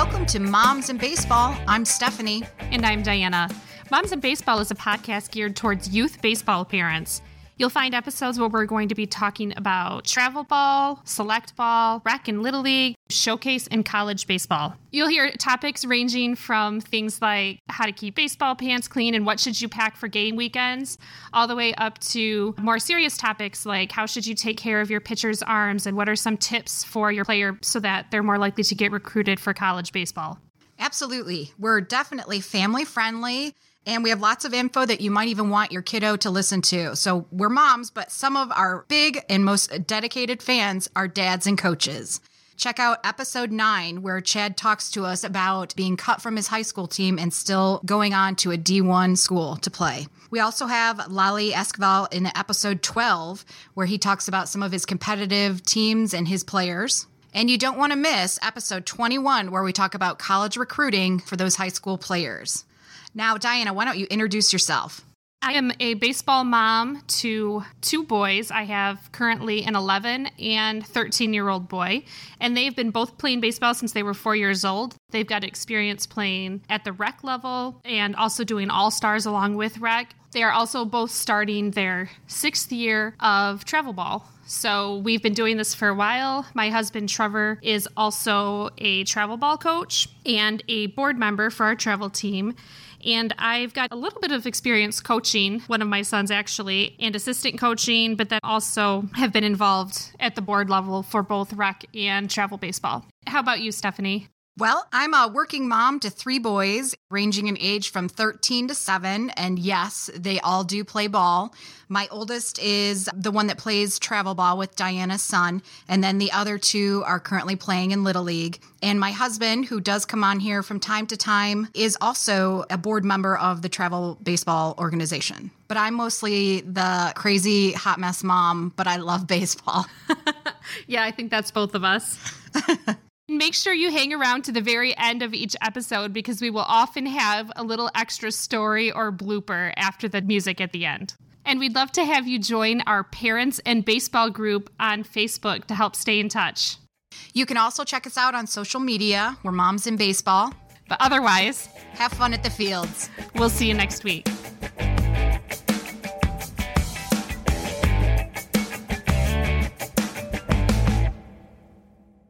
Welcome to Moms in Baseball. I'm Stephanie. And I'm Diana. Moms in Baseball is a podcast geared towards youth baseball parents. You'll find episodes where we're going to be talking about travel ball, select ball, rec and little league, showcase, and college baseball. You'll hear topics ranging from things like how to keep baseball pants clean and what should you pack for game weekends, all the way up to more serious topics like how should you take care of your pitcher's arms and what are some tips for your player so that they're more likely to get recruited for college baseball. Absolutely. We're definitely family friendly. And we have lots of info that you might even want your kiddo to listen to. So we're moms, but some of our big and most dedicated fans are dads and coaches. Check out episode nine, where Chad talks to us about being cut from his high school team and still going on to a D1 school to play. We also have Lally Esquivel in episode 12, where he talks about some of his competitive teams and his players. And you don't want to miss episode 21, where we talk about college recruiting for those high school players. Now, Diana, why don't you introduce yourself? I am a baseball mom to two boys. I have currently an 11 and 13 year old boy, and they've been both playing baseball since they were four years old. They've got experience playing at the rec level and also doing all stars along with rec. They are also both starting their sixth year of travel ball. So we've been doing this for a while. My husband Trevor is also a travel ball coach and a board member for our travel team. And I've got a little bit of experience coaching one of my sons, actually, and assistant coaching, but then also have been involved at the board level for both rec and travel baseball. How about you, Stephanie? Well, I'm a working mom to three boys, ranging in age from 13 to 7. And yes, they all do play ball. My oldest is the one that plays travel ball with Diana's son. And then the other two are currently playing in Little League. And my husband, who does come on here from time to time, is also a board member of the travel baseball organization. But I'm mostly the crazy hot mess mom, but I love baseball. yeah, I think that's both of us. Make sure you hang around to the very end of each episode because we will often have a little extra story or blooper after the music at the end. And we'd love to have you join our parents and baseball group on Facebook to help stay in touch. You can also check us out on social media. We're Moms in Baseball. But otherwise, have fun at the fields. We'll see you next week.